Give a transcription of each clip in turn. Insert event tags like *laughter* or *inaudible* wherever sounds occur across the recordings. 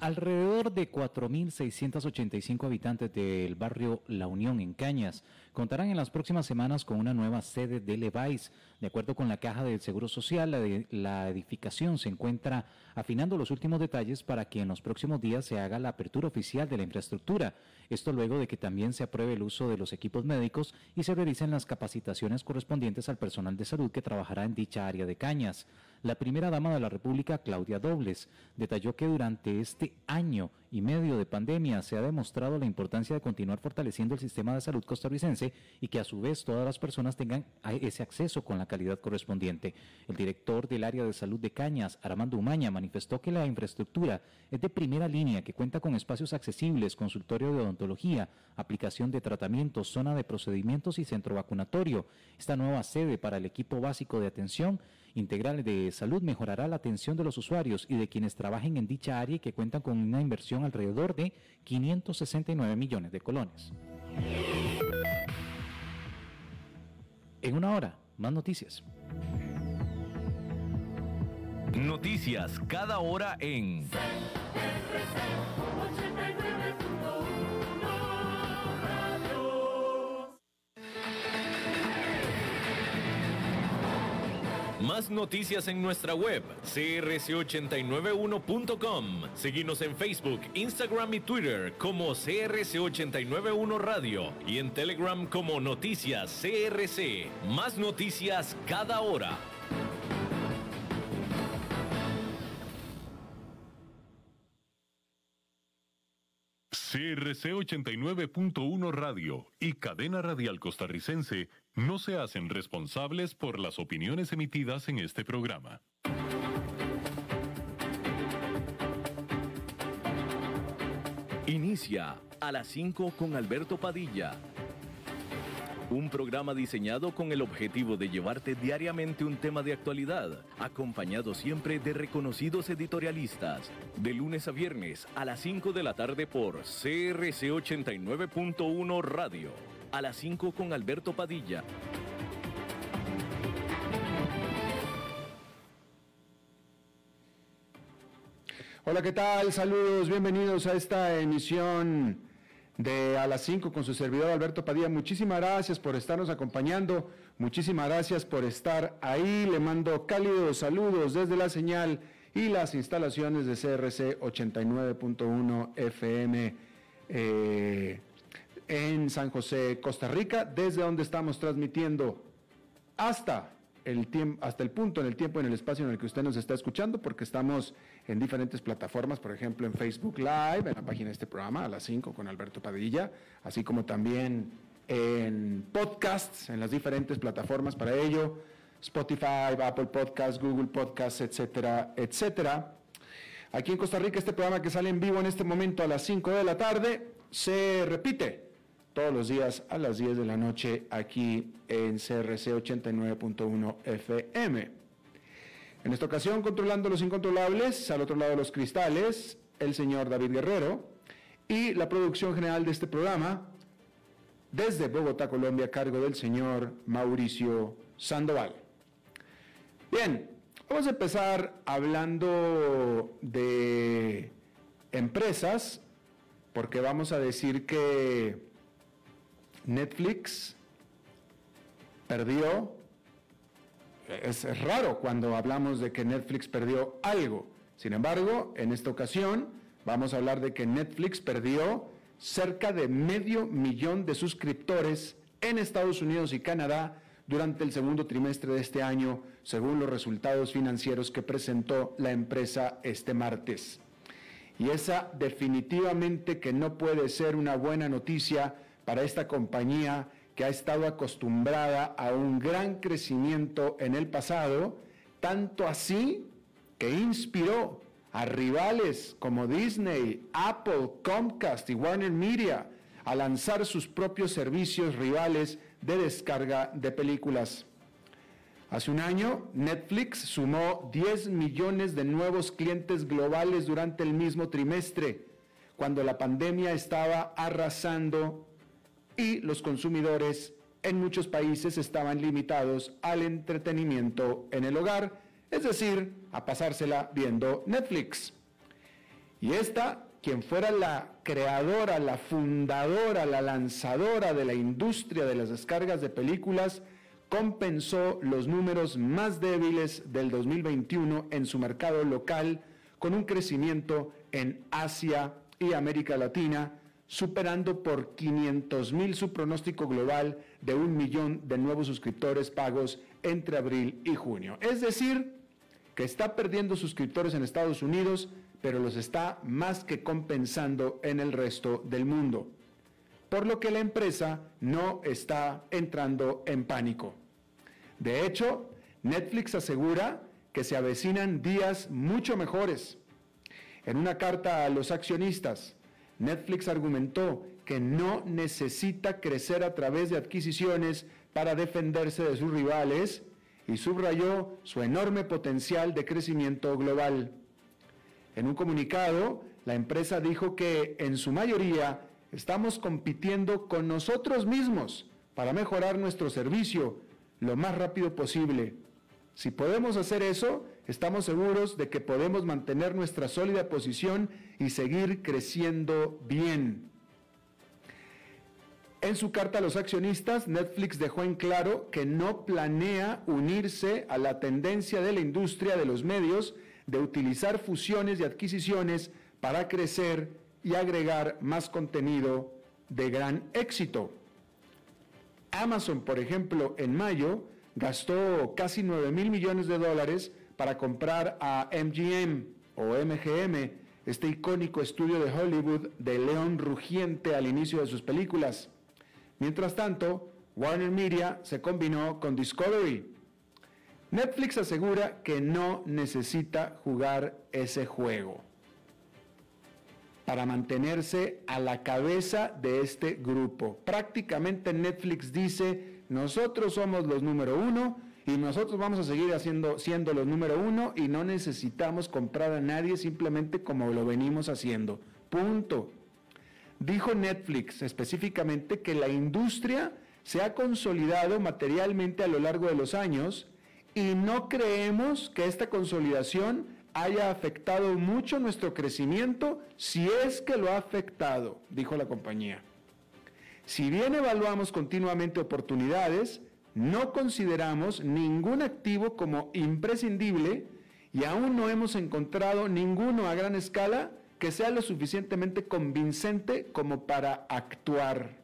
Alrededor de 4.685 habitantes del barrio La Unión en Cañas contarán en las próximas semanas con una nueva sede de Levi's. De acuerdo con la Caja del Seguro Social, la, edificación se encuentra afinando los últimos detalles para que en los próximos días se haga la apertura oficial de la infraestructura. Esto luego de que también se apruebe el uso de los equipos médicos y se realicen las capacitaciones correspondientes al personal de salud que trabajará en dicha área de Cañas. La primera dama de la República, Claudia Dobles, detalló que durante este año y medio de pandemia se ha demostrado la importancia de continuar fortaleciendo el sistema de salud costarricense y que a su vez todas las personas tengan ese acceso con la calidad correspondiente. El director del área de salud de Cañas, Armando Umaña, manifestó que la infraestructura es de primera línea, que cuenta con espacios accesibles, consultorio de odontología, aplicación de tratamientos, zona de procedimientos y centro vacunatorio. Esta nueva sede para el equipo básico de atención integral de salud mejorará la atención de los usuarios y de quienes trabajen en dicha área y que cuentan con una inversión alrededor de 569 millones de colones. En una hora, más noticias. Noticias cada hora en... Más noticias en nuestra web, crc891.com. Seguimos en Facebook, Instagram y Twitter como CRC891 Radio y en Telegram como Noticias CRC. Más noticias cada hora. CRC 89.1 Radio y Cadena Radial Costarricense no se hacen responsables por las opiniones emitidas en este programa. Inicia a las 5 con Alberto Padilla un programa diseñado con el objetivo de llevarte diariamente un tema de actualidad, acompañado siempre de reconocidos editorialistas, de lunes a viernes a las 5 de la tarde por CRC 89.1 Radio, a las 5 con Alberto Padilla. Hola, ¿qué tal? Saludos, bienvenidos a esta emisión de a las 5 con su servidor Alberto Padilla. Muchísimas gracias por estarnos acompañando, muchísimas gracias por estar ahí. Le mando cálidos saludos desde la señal y las instalaciones de CRC 89.1 FM en San José, Costa Rica, desde donde estamos transmitiendo hasta el hasta el punto en el tiempo en el espacio en el que usted nos está escuchando, porque estamos en diferentes plataformas, por ejemplo en Facebook Live, en la página de este programa a las 5 con Alberto Padilla, así como también en podcasts, en las diferentes plataformas para ello, Spotify, Apple Podcasts, Google Podcasts, etcétera, etcétera. Aquí en Costa Rica este programa que sale en vivo en este momento a las 5 de la tarde se repite todos los días a las 10 de la noche aquí en CRC 89.1 FM. En esta ocasión, controlando los incontrolables, al otro lado de los cristales, el señor David Guerrero y la producción general de este programa, desde Bogotá, Colombia, a cargo del señor Mauricio Sandoval. Bien, vamos a empezar hablando de empresas, porque vamos a decir que Netflix perdió, es, raro cuando hablamos de que Netflix perdió algo. Sin embargo, en esta ocasión vamos a hablar de que Netflix perdió cerca de medio millón de suscriptores en Estados Unidos y Canadá durante el segundo trimestre de este año, según los resultados financieros que presentó la empresa este martes. Y esa definitivamente que no puede ser una buena noticia para esta compañía que ha estado acostumbrada a un gran crecimiento en el pasado, tanto así que inspiró a rivales como Disney, Apple, Comcast y Warner Media a lanzar sus propios servicios rivales de descarga de películas. Hace un año, Netflix sumó 10 millones de nuevos clientes globales durante el mismo trimestre, cuando la pandemia estaba arrasando y los consumidores en muchos países estaban limitados al entretenimiento en el hogar, es decir, a pasársela viendo Netflix. Y esta, quien fuera la creadora, la fundadora, la lanzadora de la industria de las descargas de películas, compensó los números más débiles del 2021 en su mercado local con un crecimiento en Asia y América Latina, superando por 500 mil su pronóstico global de un millón de nuevos suscriptores pagos entre abril y junio. Es decir, que está perdiendo suscriptores en Estados Unidos, pero los está más que compensando en el resto del mundo. Por lo que la empresa no está entrando en pánico. De hecho, Netflix asegura que se avecinan días mucho mejores. En una carta a los accionistas, Netflix argumentó que no necesita crecer a través de adquisiciones para defenderse de sus rivales y subrayó su enorme potencial de crecimiento global. En un comunicado, la empresa dijo que en su mayoría estamos compitiendo con nosotros mismos para mejorar nuestro servicio lo más rápido posible. Si podemos hacer eso, estamos seguros de que podemos mantener nuestra sólida posición y seguir creciendo bien. En su carta a los accionistas, Netflix dejó en claro que no planea unirse a la tendencia de la industria de los medios de utilizar fusiones y adquisiciones para crecer y agregar más contenido de gran éxito. Amazon, por ejemplo, en mayo gastó casi 9 mil millones de dólares para comprar a MGM o MGM, este icónico estudio de Hollywood de León Rugiente al inicio de sus películas. Mientras tanto, Warner Media se combinó con Discovery. Netflix asegura que no necesita jugar ese juego para mantenerse a la cabeza de este grupo. Prácticamente Netflix dice, nosotros somos los número uno y nosotros vamos a seguir haciendo, siendo los número uno y no necesitamos comprar a nadie simplemente como lo venimos haciendo. Punto. Dijo Netflix específicamente que la industria se ha consolidado materialmente a lo largo de los años y no creemos que esta consolidación haya afectado mucho nuestro crecimiento, si es que lo ha afectado, dijo la compañía. Si bien evaluamos continuamente oportunidades, no consideramos ningún activo como imprescindible y aún no hemos encontrado ninguno a gran escala que sea lo suficientemente convincente como para actuar,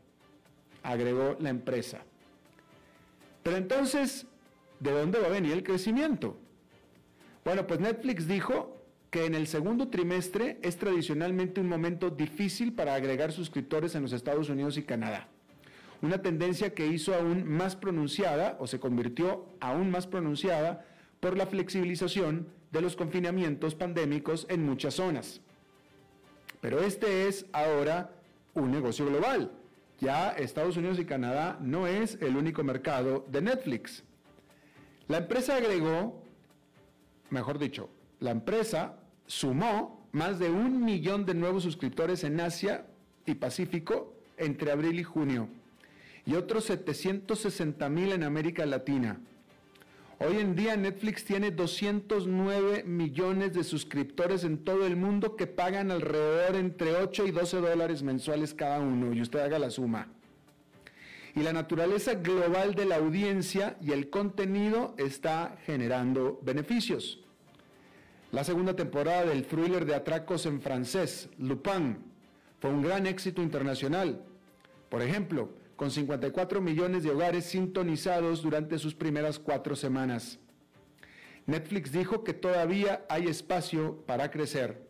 agregó la empresa. Pero entonces, ¿de dónde va a venir el crecimiento? Bueno, pues Netflix dijo que en el segundo trimestre es tradicionalmente un momento difícil para agregar suscriptores en los Estados Unidos y Canadá. Una tendencia que hizo aún más pronunciada o se convirtió aún más pronunciada por la flexibilización de los confinamientos pandémicos en muchas zonas. Pero este es ahora un negocio global. Ya Estados Unidos y Canadá no es el único mercado de Netflix. La empresa agregó mejor dicho, la empresa sumó más de un millón de nuevos suscriptores en Asia y Pacífico entre abril y junio y otros 760 mil en América Latina. Hoy en día Netflix tiene 209 millones de suscriptores en todo el mundo que pagan alrededor entre 8 y 12 dólares mensuales cada uno, y usted haga la suma y la naturaleza global de la audiencia y el contenido está generando beneficios. La segunda temporada del thriller de atracos en francés, Lupin, fue un gran éxito internacional. Por ejemplo, con 54 millones de hogares sintonizados durante sus primeras cuatro semanas. Netflix dijo que todavía hay espacio para crecer.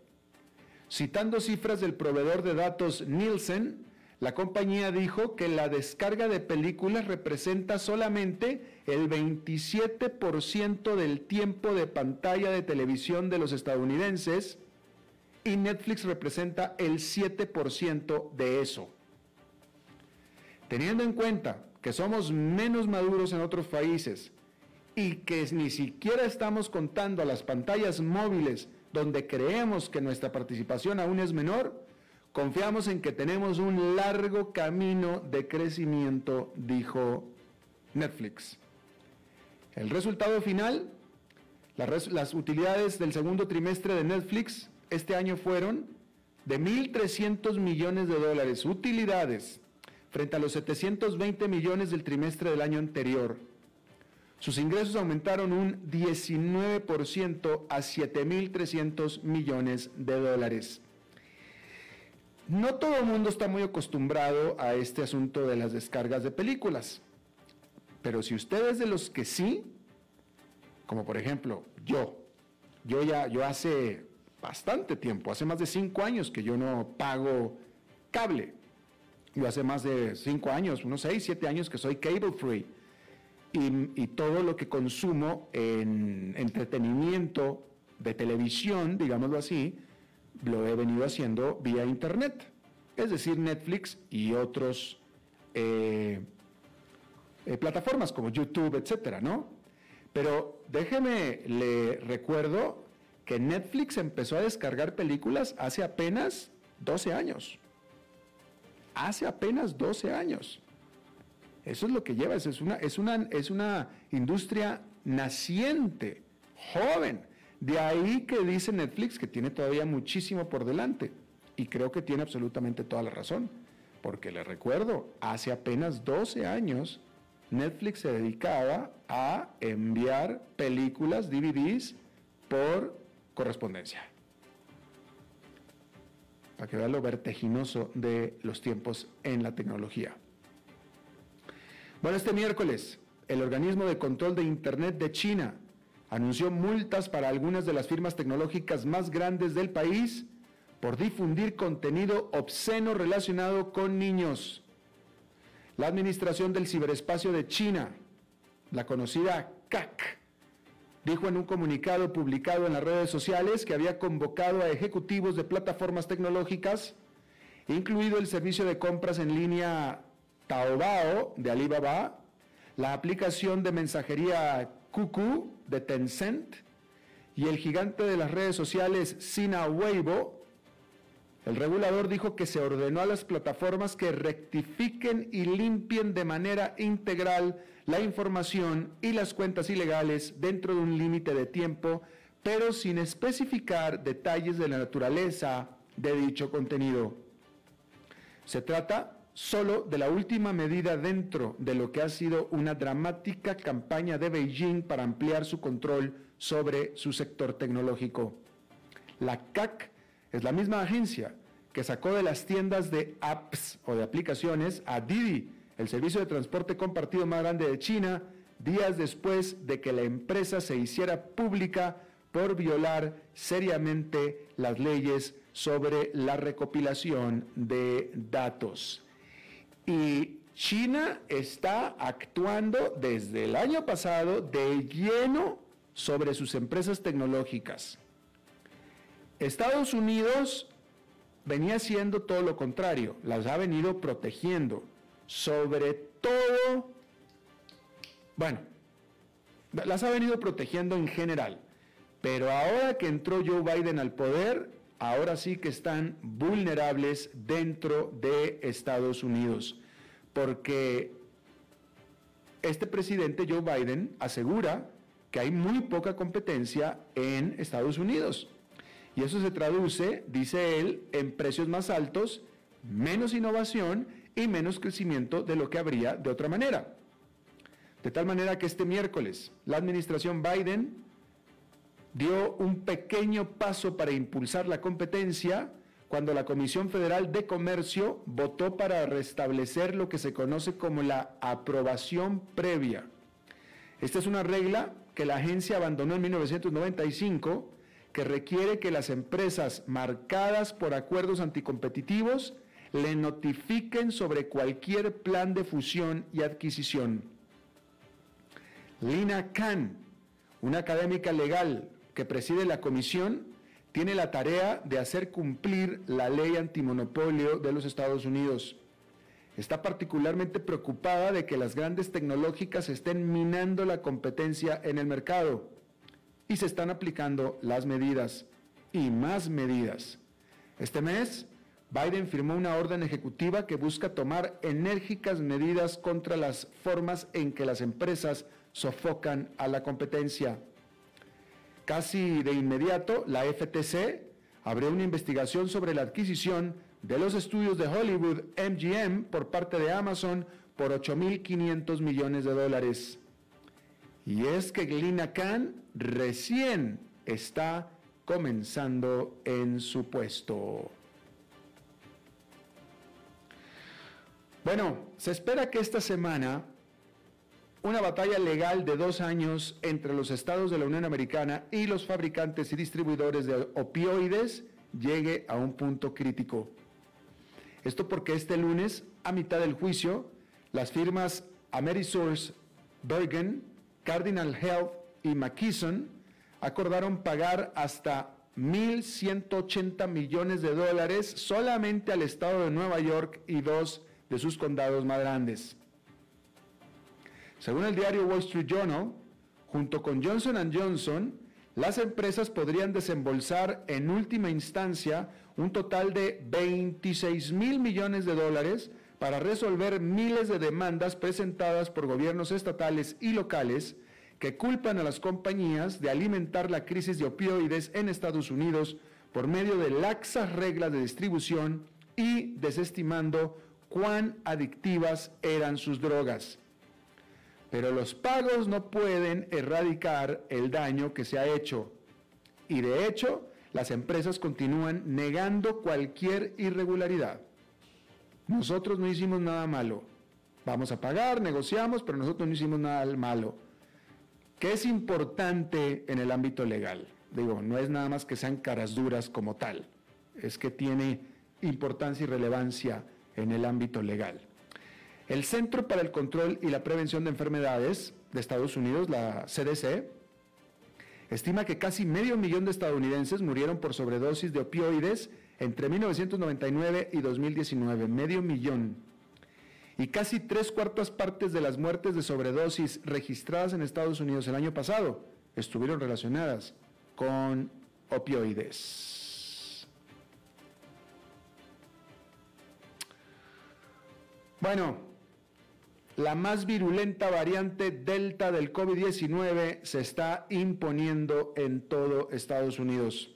Citando cifras del proveedor de datos Nielsen, la compañía dijo que la descarga de películas representa solamente el 27% del tiempo de pantalla de televisión de los estadounidenses y Netflix representa el 7% de eso. Teniendo en cuenta que somos menos maduros en otros países y que ni siquiera estamos contando a las pantallas móviles donde creemos que nuestra participación aún es menor, Confiamos en que tenemos un largo camino de crecimiento, dijo Netflix. El resultado final, las, utilidades del segundo trimestre de Netflix este año fueron de 1.300 millones de dólares, utilidades, frente a los 720 millones del trimestre del año anterior. Sus ingresos aumentaron un 19% a 7.300 millones de dólares. No todo el mundo está muy acostumbrado a este asunto de las descargas de películas, pero si usted es de los que sí, como por ejemplo yo, yo ya, yo hace bastante tiempo, hace más de cinco años que yo no pago cable. Yo hace más de cinco años, unos seis, siete años que soy cable free. Y, todo lo que consumo en entretenimiento de televisión, digámoslo así, lo he venido haciendo vía internet. Es decir, Netflix y otros eh, eh, plataformas como YouTube, etcétera, ¿no? Pero déjeme, le recuerdo que Netflix empezó a descargar películas hace apenas 12 años. Hace apenas 12 años. Eso es lo que lleva, es una, es una, es una industria naciente, joven. De ahí que dice Netflix que tiene todavía muchísimo por delante. Y creo que tiene absolutamente toda la razón. Porque le recuerdo, hace apenas 12 años Netflix se dedicaba a enviar películas, DVDs, por correspondencia. Para que vean lo vertiginoso de los tiempos en la tecnología. Bueno, este miércoles, el organismo de control de Internet de China anunció multas para algunas de las firmas tecnológicas más grandes del país por difundir contenido obsceno relacionado con niños. La Administración del Ciberespacio de China, la conocida CAC, dijo en un comunicado publicado en las redes sociales que había convocado a ejecutivos de plataformas tecnológicas, incluido el servicio de compras en línea Taobao de Alibaba, la aplicación de mensajería Kuku de Tencent y el gigante de las redes sociales Sina Weibo. El regulador dijo que se ordenó a las plataformas que rectifiquen y limpien de manera integral la información y las cuentas ilegales dentro de un límite de tiempo, pero sin especificar detalles de la naturaleza de dicho contenido. Se trata solo de la última medida dentro de lo que ha sido una dramática campaña de Beijing para ampliar su control sobre su sector tecnológico. La CAC es la misma agencia que sacó de las tiendas de apps o de aplicaciones a Didi, el servicio de transporte compartido más grande de China, días después de que la empresa se hiciera pública por violar seriamente las leyes sobre la recopilación de datos. Y China está actuando desde el año pasado de lleno sobre sus empresas tecnológicas. Estados Unidos venía haciendo todo lo contrario, las ha venido protegiendo, sobre todo, bueno, las ha venido protegiendo en general, pero ahora que entró Joe Biden al poder, ahora sí que están vulnerables dentro de Estados Unidos, porque este presidente Joe Biden asegura que hay muy poca competencia en Estados Unidos. Y eso se traduce, dice él, en precios más altos, menos innovación y menos crecimiento de lo que habría de otra manera. De tal manera que este miércoles la administración Biden dio un pequeño paso para impulsar la competencia cuando la Comisión Federal de Comercio votó para restablecer lo que se conoce como la aprobación previa. Esta es una regla que la agencia abandonó en 1995 que requiere que las empresas marcadas por acuerdos anticompetitivos le notifiquen sobre cualquier plan de fusión y adquisición. Lina Khan, una académica legal que preside la comisión, tiene la tarea de hacer cumplir la ley antimonopolio de los Estados Unidos. Está particularmente preocupada de que las grandes tecnológicas estén minando la competencia en el mercado y se están aplicando las medidas y más medidas. Este mes, Biden firmó una orden ejecutiva que busca tomar enérgicas medidas contra las formas en que las empresas sofocan a la competencia. Casi de inmediato, la FTC abrió una investigación sobre la adquisición de los estudios de Hollywood MGM por parte de Amazon por 8.500 millones de dólares. Y es que Glina Khan recién está comenzando en su puesto. Bueno, se espera que esta semana una batalla legal de dos años entre los estados de la Unión Americana y los fabricantes y distribuidores de opioides llegue a un punto crítico. Esto porque este lunes, a mitad del juicio, las firmas Amerisource, Bergen, Cardinal Health y McKesson acordaron pagar hasta 1.180 millones de dólares solamente al estado de Nueva York y dos de sus condados más grandes. Según el diario Wall Street Journal, junto con Johnson Johnson, las empresas podrían desembolsar en última instancia un total de 26 mil millones de dólares para resolver miles de demandas presentadas por gobiernos estatales y locales que culpan a las compañías de alimentar la crisis de opioides en Estados Unidos por medio de laxas reglas de distribución y desestimando cuán adictivas eran sus drogas. Pero los pagos no pueden erradicar el daño que se ha hecho. Y de hecho, las empresas continúan negando cualquier irregularidad. Nosotros no hicimos nada malo. Vamos a pagar, negociamos, pero nosotros no hicimos nada malo. ¿Qué es importante en el ámbito legal? Digo, no es nada más que sean caras duras como tal, es que tiene importancia y relevancia en el ámbito legal. El Centro para el Control y la Prevención de Enfermedades de Estados Unidos, la CDC, estima que casi medio millón de estadounidenses murieron por sobredosis de opioides entre 1999 y 2019, medio millón. Y casi tres cuartas partes de las muertes de sobredosis registradas en Estados Unidos el año pasado estuvieron relacionadas con opioides. Bueno, la más virulenta variante Delta del COVID-19 se está imponiendo en todo Estados Unidos.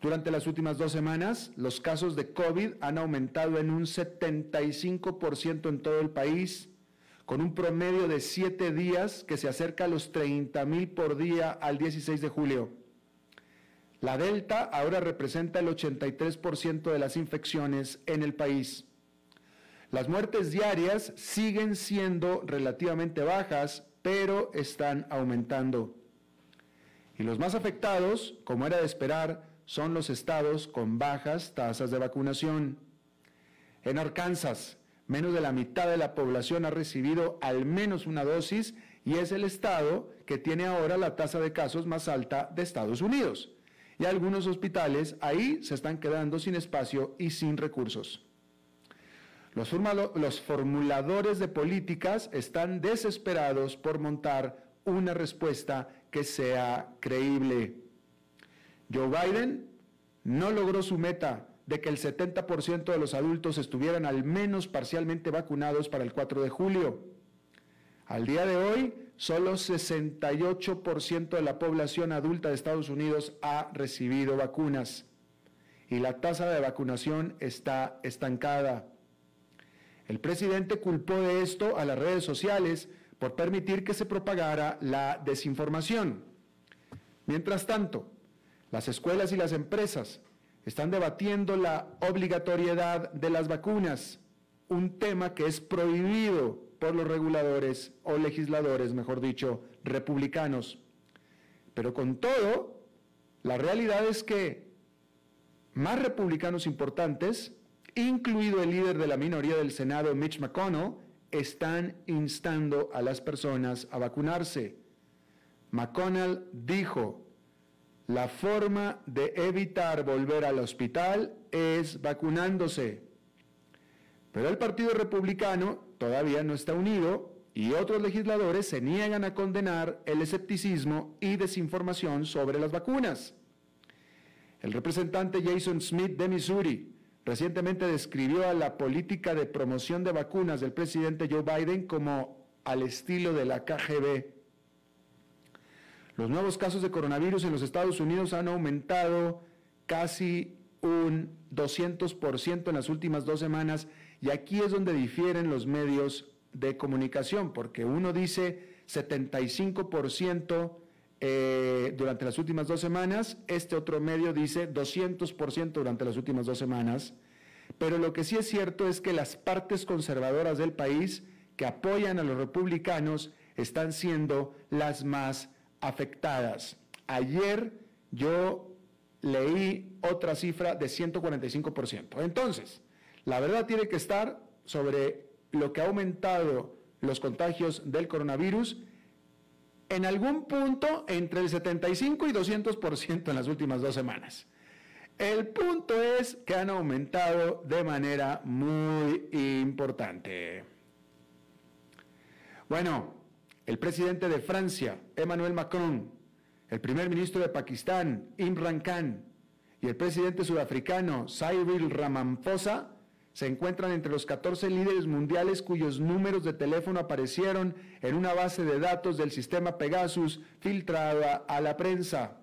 Durante las últimas dos semanas, los casos de COVID han aumentado en un 75% en todo el país, con un promedio de siete días que se acerca a los 30 mil por día al 16 de julio. La Delta ahora representa el 83% de las infecciones en el país. Las muertes diarias siguen siendo relativamente bajas, pero están aumentando. Y los más afectados, como era de esperar, son los estados con bajas tasas de vacunación. En Arkansas, menos de la mitad de la población ha recibido al menos una dosis y es el estado que tiene ahora la tasa de casos más alta de Estados Unidos. Y algunos hospitales ahí se están quedando sin espacio y sin recursos. Los, formuladores de políticas están desesperados por montar una respuesta que sea creíble. Joe Biden no logró su meta de que el 70% de los adultos estuvieran al menos parcialmente vacunados para el 4 de julio. Al día de hoy, solo 68% de la población adulta de Estados Unidos ha recibido vacunas y la tasa de vacunación está estancada. El presidente culpó de esto a las redes sociales por permitir que se propagara la desinformación. Mientras tanto, las escuelas y las empresas están debatiendo la obligatoriedad de las vacunas, un tema que es prohibido por los reguladores o legisladores, mejor dicho, republicanos. Pero con todo, la realidad es que más republicanos importantes, incluido el líder de la minoría del Senado, Mitch McConnell, están instando a las personas a vacunarse. McConnell dijo, la forma de evitar volver al hospital es vacunándose. Pero el Partido Republicano todavía no está unido y otros legisladores se niegan a condenar el escepticismo y desinformación sobre las vacunas. El representante Jason Smith de Missouri recientemente describió a la política de promoción de vacunas del presidente Joe Biden como al estilo de la KGB los nuevos casos de coronavirus en los Estados Unidos han aumentado casi un 200% en las últimas dos semanas y aquí es donde difieren los medios de comunicación, porque uno dice 75% eh, durante las últimas dos semanas, este otro medio dice 200% durante las últimas dos semanas, pero lo que sí es cierto es que las partes conservadoras del país que apoyan a los republicanos están siendo las más afectadas. Ayer yo leí otra cifra de 145%. Entonces, la verdad tiene que estar sobre lo que ha aumentado los contagios del coronavirus en algún punto entre el 75 y 200% en las últimas dos semanas. El punto es que han aumentado de manera muy importante. Bueno, el presidente de Francia, Emmanuel Macron, el primer ministro de Pakistán, Imran Khan, y el presidente sudafricano, Cyril Ramaphosa, se encuentran entre los 14 líderes mundiales cuyos números de teléfono aparecieron en una base de datos del sistema Pegasus filtrada a la prensa.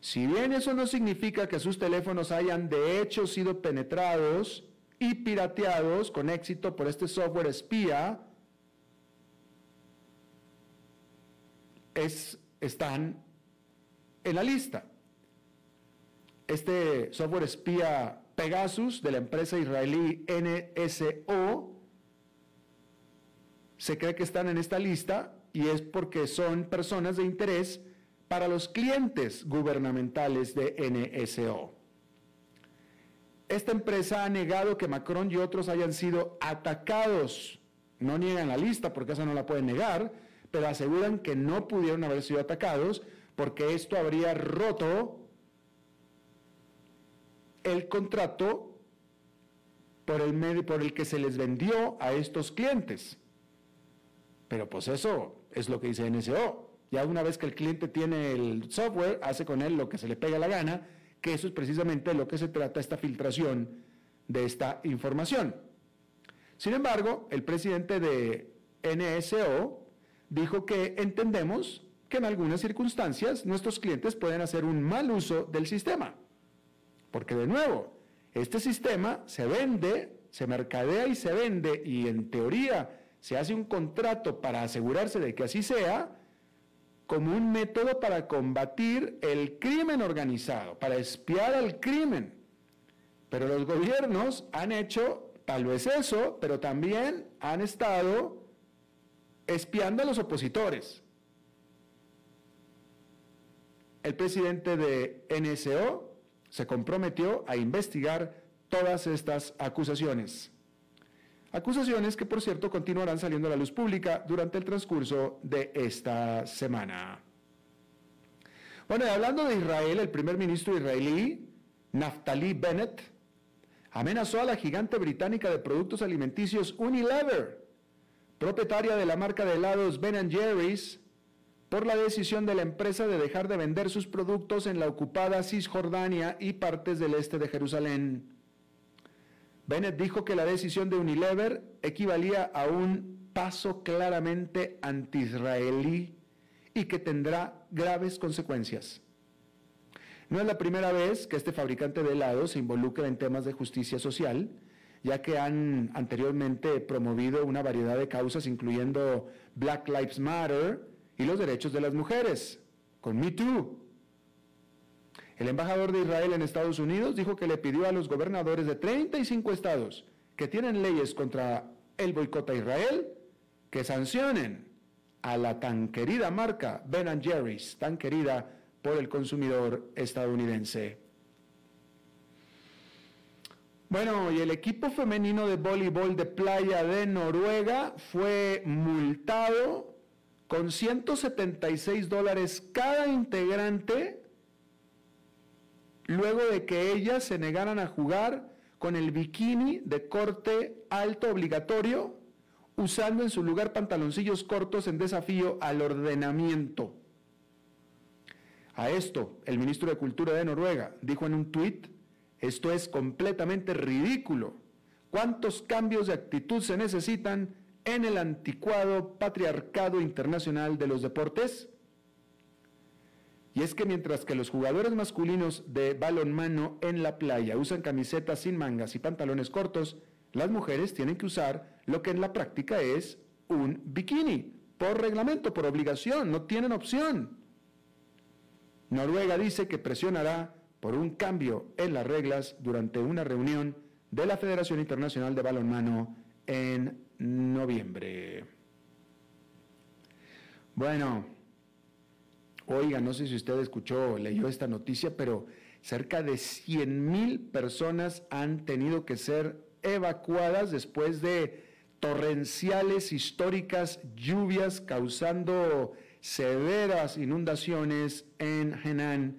Si bien eso no significa que sus teléfonos hayan de hecho sido penetrados y pirateados con éxito por este software espía, están en la lista. Este software espía Pegasus de la empresa israelí NSO se cree que están en esta lista y es porque son personas de interés para los clientes gubernamentales de NSO. Esta empresa ha negado que Macron y otros hayan sido atacados. No niegan la lista porque esa no la pueden negar, pero aseguran que no pudieron haber sido atacados porque esto habría roto el contrato por el que se les vendió a estos clientes. Pero pues eso es lo que dice NSO. Ya una vez que el cliente tiene el software, hace con él lo que se le pega la gana, que eso es precisamente lo que se trata esta filtración de esta información. Sin embargo, el presidente de NSO dijo que entendemos que en algunas circunstancias nuestros clientes pueden hacer un mal uso del sistema. Porque de nuevo, este sistema se vende, se mercadea y se vende y en teoría se hace un contrato para asegurarse de que así sea como un método para combatir el crimen organizado, para espiar al crimen. Pero los gobiernos han hecho tal vez eso, pero también han estado espiando a los opositores. El presidente de NSO se comprometió a investigar todas estas acusaciones. Acusaciones que, por cierto, continuarán saliendo a la luz pública durante el transcurso de esta semana. Bueno, hablando de Israel, el primer ministro israelí, Naftali Bennett, amenazó a la gigante británica de productos alimenticios Unilever, propietaria de la marca de helados Ben Jerry's, por la decisión de la empresa de dejar de vender sus productos en la ocupada Cisjordania y partes del este de Jerusalén. Bennett dijo que la decisión de Unilever equivalía a un paso claramente anti-israelí y que tendrá graves consecuencias. No es la primera vez que este fabricante de helados se involucra en temas de justicia social, ya que han anteriormente promovido una variedad de causas, incluyendo Black Lives Matter, y los derechos de las mujeres, con Me Too. El embajador de Israel en Estados Unidos dijo que le pidió a los gobernadores de 35 estados que tienen leyes contra el boicot a Israel que sancionen a la tan querida marca Ben Jerry's, tan querida por el consumidor estadounidense. Bueno, y el equipo femenino de voleibol de playa de Noruega fue multado con 176 dólares cada integrante, luego de que ellas se negaran a jugar con el bikini de corte alto obligatorio, usando en su lugar pantaloncillos cortos en desafío al ordenamiento. A esto, el ministro de Cultura de Noruega dijo en un tuit, esto es completamente ridículo. ¿Cuántos cambios de actitud se necesitan en el anticuado patriarcado internacional de los deportes? Y es que mientras que los jugadores masculinos de balonmano en la playa usan camisetas sin mangas y pantalones cortos, las mujeres tienen que usar lo que en la práctica es un bikini, por reglamento, por obligación, no tienen opción. Noruega dice que presionará por un cambio en las reglas durante una reunión de la Federación Internacional de Balonmano en noviembre. Bueno, oiga, no sé si usted escuchó leyó esta noticia, pero cerca de 100 mil personas han tenido que ser evacuadas después de torrenciales históricas lluvias causando severas inundaciones en Henan,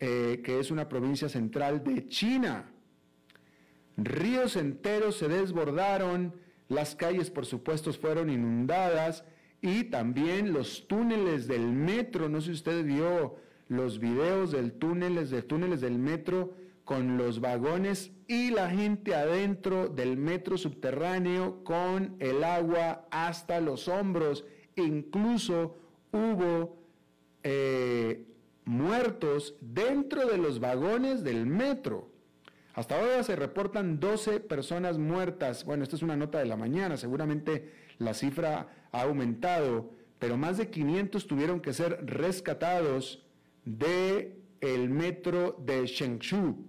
eh, que es una provincia central de China. Ríos enteros se desbordaron, las calles por supuesto fueron inundadas y también los túneles del metro, no sé si usted vio los videos del túneles, de túneles del metro con los vagones y la gente adentro del metro subterráneo con el agua hasta los hombros. Incluso hubo eh, muertos dentro de los vagones del metro. Hasta ahora se reportan 12 personas muertas. Bueno, esta es una nota de la mañana, seguramente la cifra ha aumentado, pero más de 500 tuvieron que ser rescatados de el metro de Shengshu,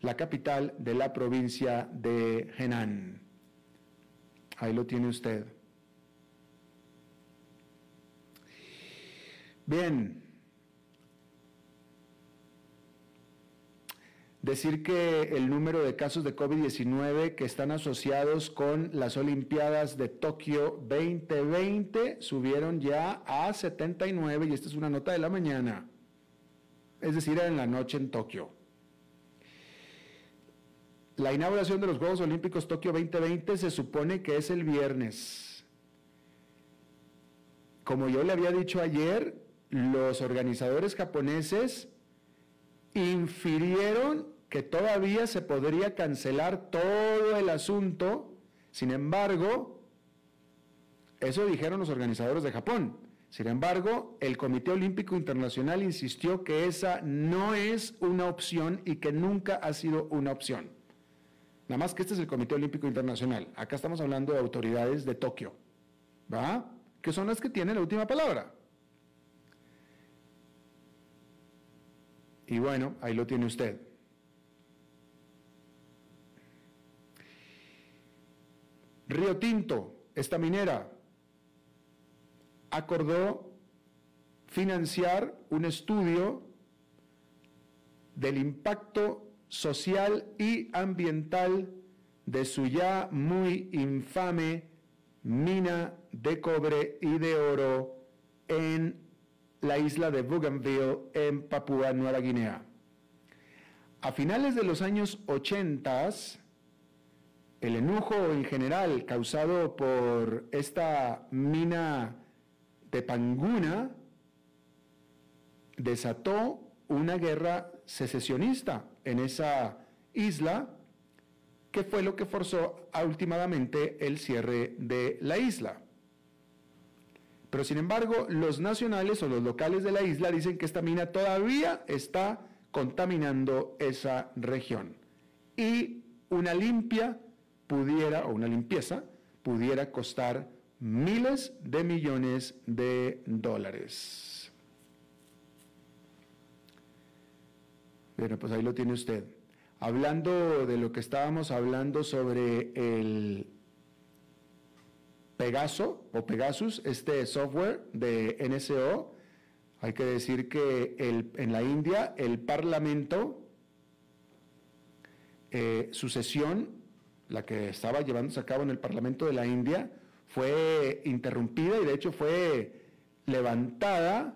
la capital de la provincia de Henan. Ahí lo tiene usted. Bien. Decir que el número de casos de COVID-19 que están asociados con las Olimpiadas de Tokio 2020 subieron ya a 79 y esta es una nota de la mañana. Es decir, en la noche en Tokio. La inauguración de los Juegos Olímpicos Tokio 2020 se supone que es el viernes. Como yo le había dicho ayer, los organizadores japoneses infirieron que todavía se podría cancelar todo el asunto. Sin embargo, eso dijeron los organizadores de Japón. Sin embargo, el Comité Olímpico Internacional insistió que esa no es una opción y que nunca ha sido una opción. Nada más que este es el Comité Olímpico Internacional. Acá estamos hablando de autoridades de Tokio, ¿va? Que son las que tienen la última palabra. Y bueno, ahí lo tiene usted. Río Tinto, esta minera, acordó financiar un estudio del impacto social y ambiental de su ya muy infame mina de cobre y de oro en la isla de Bougainville en Papúa Nueva Guinea. A finales de los años 80, el enojo en general causado por esta mina de Panguna desató una guerra secesionista en esa isla, que fue lo que forzó últimamente el cierre de la isla. Pero sin embargo, los nacionales o los locales de la isla dicen que esta mina todavía está contaminando esa región. Y una limpia pudiera, o una limpieza, pudiera costar miles de millones de dólares. Bueno, pues ahí lo tiene usted. Hablando de lo que estábamos hablando sobre el Pegaso o Pegasus, este software de NSO, hay que decir que en la India el Parlamento, eh, su sesión, la que estaba llevándose a cabo en el Parlamento de la India, fue interrumpida y de hecho fue levantada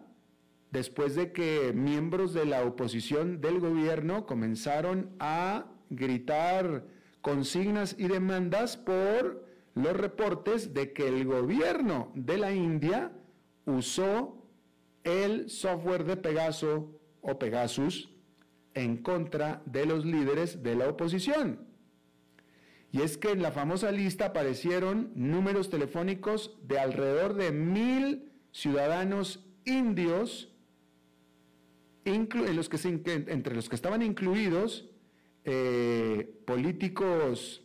después de que miembros de la oposición del gobierno comenzaron a gritar consignas y demandas por los reportes de que el gobierno de la India usó el software de Pegaso o Pegasus en contra de los líderes de la oposición. Y es que en la famosa lista aparecieron números telefónicos de alrededor de mil ciudadanos indios entre los que estaban incluidos eh, políticos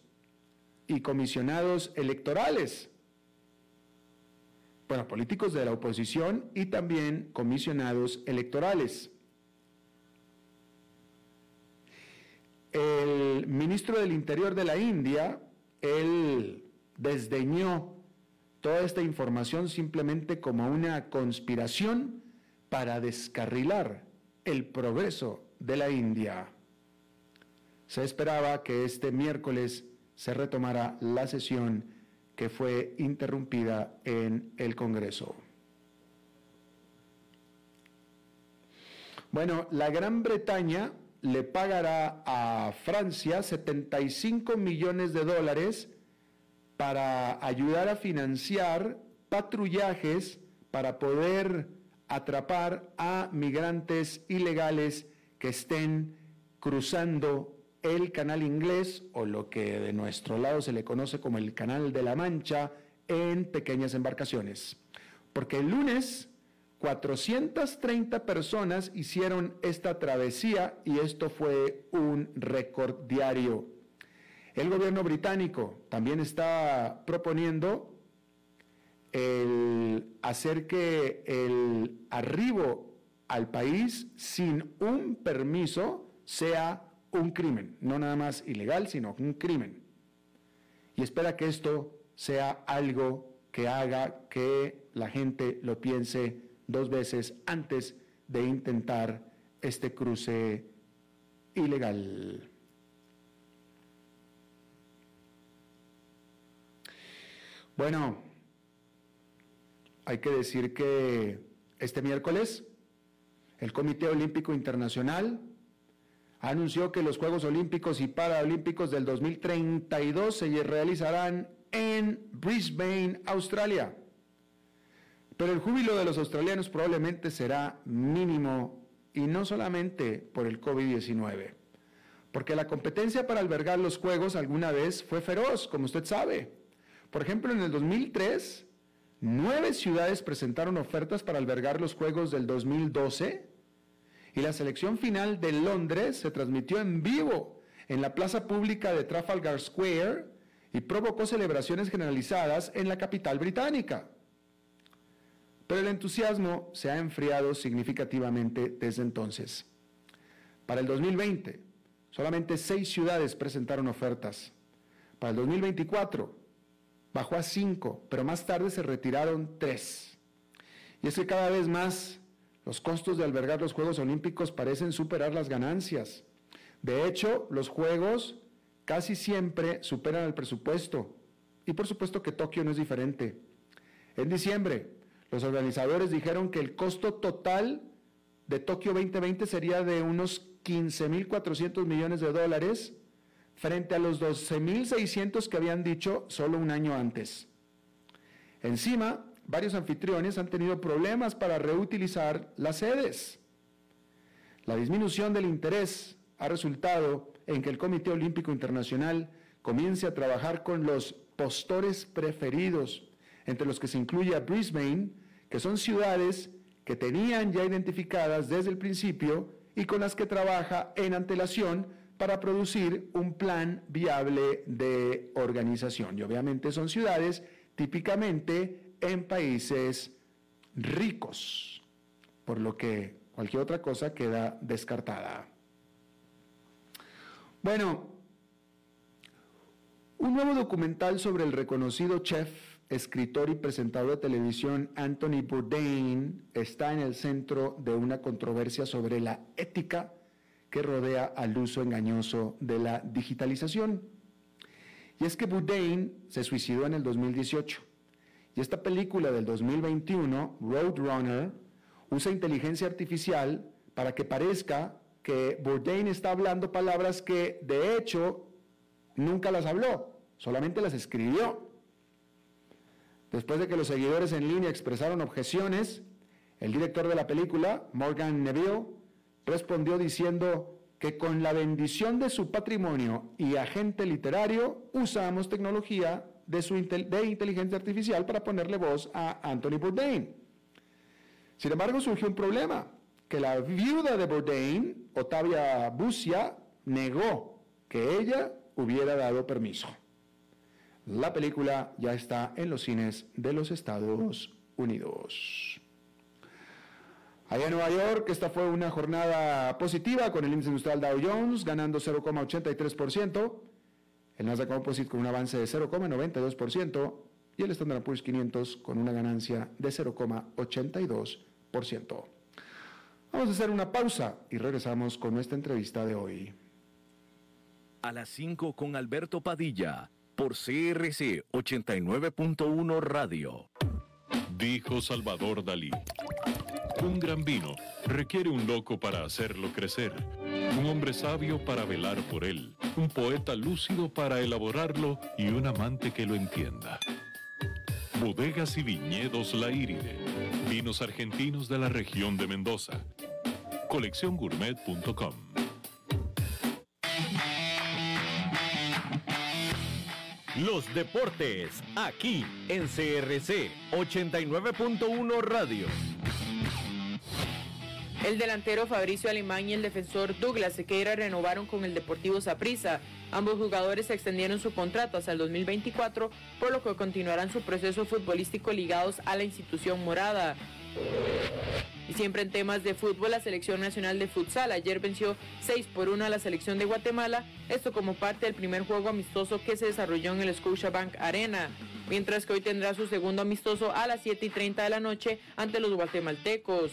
y comisionados electorales. Bueno, políticos de la oposición y también comisionados electorales. El ministro del Interior de la India, él desdeñó toda esta información simplemente como una conspiración para descarrilar el progreso de la India. Se esperaba que este miércoles se retomara la sesión que fue interrumpida en el Congreso. Bueno, la Gran Bretaña le pagará a Francia 75 millones de dólares para ayudar a financiar patrullajes para poder atrapar a migrantes ilegales que estén cruzando el canal inglés o lo que de nuestro lado se le conoce como el canal de la Mancha en pequeñas embarcaciones. Porque el lunes 430 personas hicieron esta travesía y esto fue un récord diario. El gobierno británico también está proponiendo el hacer que el arribo al país sin un permiso sea un crimen, no nada más ilegal, sino un crimen. Y espera que esto sea algo que haga que la gente lo piense dos veces antes de intentar este cruce ilegal. Bueno, hay que decir que este miércoles el Comité Olímpico Internacional anunció que los Juegos Olímpicos y Paralímpicos del 2032 se realizarán en Brisbane, Australia. Pero el júbilo de los australianos probablemente será mínimo y no solamente por el COVID-19, porque la competencia para albergar los Juegos alguna vez fue feroz, como usted sabe. Por ejemplo, en el 2003, nueve ciudades presentaron ofertas para albergar los Juegos del 2012 y la selección final de Londres se transmitió en vivo en la plaza pública de Trafalgar Square y provocó celebraciones generalizadas en la capital británica. Pero el entusiasmo se ha enfriado significativamente desde entonces. Para el 2020, solamente seis ciudades presentaron ofertas. Para el 2024, bajó a cinco, pero más tarde se retiraron tres. Y es que cada vez más los costos de albergar los Juegos Olímpicos parecen superar las ganancias. De hecho, los Juegos casi siempre superan el presupuesto. Y por supuesto que Tokio no es diferente. En diciembre, los organizadores dijeron que el costo total de Tokio 2020 sería de unos 15.400 millones de dólares frente a los 12.600 que habían dicho solo un año antes. Encima, varios anfitriones han tenido problemas para reutilizar las sedes. La disminución del interés ha resultado en que el Comité Olímpico Internacional comience a trabajar con los postores preferidos, entre los que se incluye a Brisbane, que son ciudades que tenían ya identificadas desde el principio y con las que trabaja en antelación para producir un plan viable de organización. Y obviamente son ciudades típicamente en países ricos, por lo que cualquier otra cosa queda descartada. Bueno, un nuevo documental sobre el reconocido chef, escritor y presentador de televisión Anthony Bourdain está en el centro de una controversia sobre la ética que rodea al uso engañoso de la digitalización. Y es que Bourdain se suicidó en el 2018. Y esta película del 2021, Roadrunner, usa inteligencia artificial para que parezca que Bourdain está hablando palabras que de hecho nunca las habló, solamente las escribió. Después de que los seguidores en línea expresaron objeciones, el director de la película, Morgan Neville, respondió diciendo que con la bendición de su patrimonio y agente literario usamos tecnología de, su de inteligencia artificial para ponerle voz a Anthony Bourdain. Sin embargo, surgió un problema. que la viuda de Bourdain, Otavia Busia, negó que ella hubiera dado permiso. La película ya está en los cines de los Estados Unidos. Allá en Nueva York, esta fue una jornada positiva con el índice industrial Dow Jones ganando 0,83%, el Nasdaq Composite con un avance de 0,92% y el Standard Poor's 500 con una ganancia de 0,82%. Vamos a hacer una pausa y regresamos con nuestra entrevista de hoy. A las 5 con Alberto Padilla por CRC 89.1 Radio. Dijo Salvador Dalí. Un gran vino requiere un loco para hacerlo crecer, un hombre sabio para velar por él, un poeta lúcido para elaborarlo y un amante que lo entienda. Bodegas y viñedos La Iride, vinos argentinos de la región de Mendoza. Colecciongourmet.com Los deportes, aquí en CRC 89.1 Radio. El delantero Fabricio Alemán y el defensor Douglas Sequeira renovaron con el Deportivo Saprissa. Ambos jugadores extendieron su contrato hasta el 2024, por lo que continuarán su proceso futbolístico ligados a la institución morada. Y siempre en temas de fútbol, la Selección Nacional de Futsal ayer venció 6 por 1 a la selección de Guatemala, esto como parte del primer juego amistoso que se desarrolló en el Scotiabank Arena, mientras que hoy tendrá su segundo amistoso a las 7 y 30 de la noche ante los guatemaltecos.